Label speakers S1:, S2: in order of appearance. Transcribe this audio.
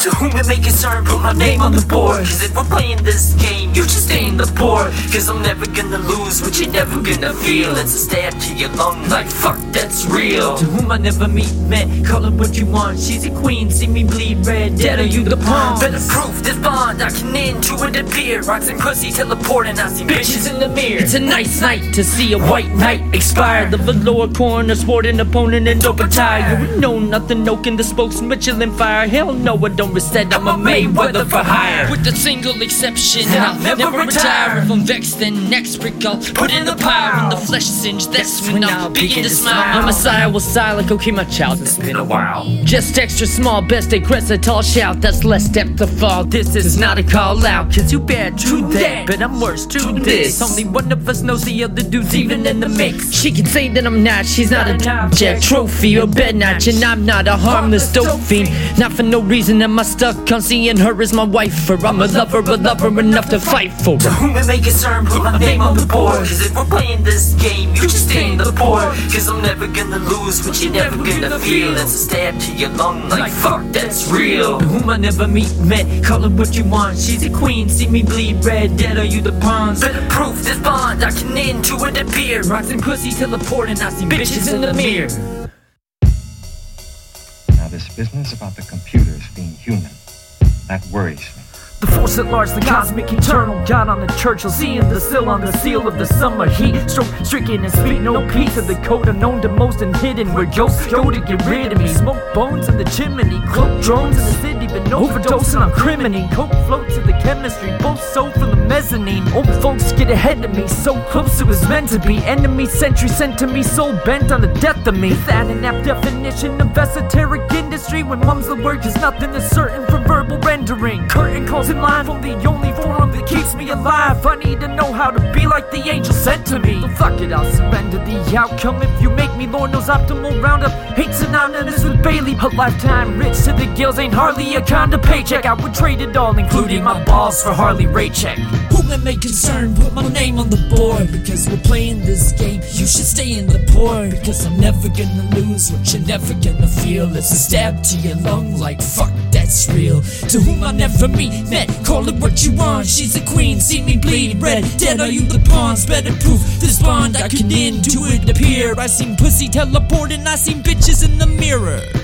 S1: To whom it may concern, put my name on the board. Cause if we're playing this game, you stay in the board. Cause I'm never gonna lose what you're never gonna feel. It's a stab to your lung like fuck, that's real.
S2: To whom I never meet, met, call it what you want. She's a queen, see me bleed red. Dead are you the pawn?
S1: Better proof this bond, I can into it appear. Rocks and pussy teleporting, I see bitches in the mirror.
S2: It's a nice night to see a white knight expire. The velour corner, sporting opponent in dope attire. You know nothing, no can the spokes Michelin fire. Hell no, I don't respect, I'm a Mayweather for hire. With a single exception, I'll never, retire. If I'm vexed, then next brick I'll put in the pyre. When the flesh singe, that's when I'll begin to smile. My messiah was silent, okay, my child.
S1: It's been a while.
S2: Just extra small, best aggressive, tall shout. That's less depth to fall. This is not a call out, cause you bad, true that. But I'm worse, true this. Only one of us knows the other dude's even in the mix. She can say that I'm not, she's not an object, trophy, or bed notch, and I'm not a harmless dope fiend. Not for no reason am I stuck on seeing her as my wife, or I'm a lover, a lover enough to fight for
S1: To whom it may concern, put my name on the board. Cause if we're playing this game, you should stay in the board. Cause I'm never gonna lose what you're never gonna feel. It's a stab to your lung like fuck, that's real.
S2: To whom I never meet, met, call it what you want. She's a queen, see me bleed red, dead are you the pawns?
S1: Better proof this bond, I can into it appear.
S2: Rocks and pussy teleporting, I see bitches in the mirror.
S3: Now, this business about the computers being human, that worries me.
S2: The force at large, the cosmic eternal God on the Churchill, seeing the sill on the seal of the summer heat. Stroke stricken and speak no peace of the code unknown to most and hidden where ghosts go to get rid of me. Smoke bones in the chimney, cloak drones in the city, been overdosing on criminy. Coke floats in the chemistry, both sold from the mezzanine. Old folks get ahead of me, so close it was meant to be. Enemy sentry sent to me, soul bent on the death of me. Is that an apt definition of esoteric industry? When mum's the word, cause nothing is certain from verbal rendering. Curtain calls in line from the only forum that keeps me alive. I need to know how to be like the angel sent to me. So fuck it, I'll surrender the outcome if you make me Lord knows optimal roundup. Hate synonymous with Bailey. A lifetime rich to the gills ain't hardly a kind of paycheck. I would trade it all, including my balls for Harley Ray I concerned? Put my name on the board because we're playing this game. You should stay in the board because I'm never gonna lose what you're never gonna feel. It's a stab to your lung like fuck, that's real. To whom I never meet, met, call it what you want. She's a queen, see me bleed red. Dead are you the pawns? Better proof this bond I can into it appear. I seen pussy teleporting, I seen bitches in the mirror.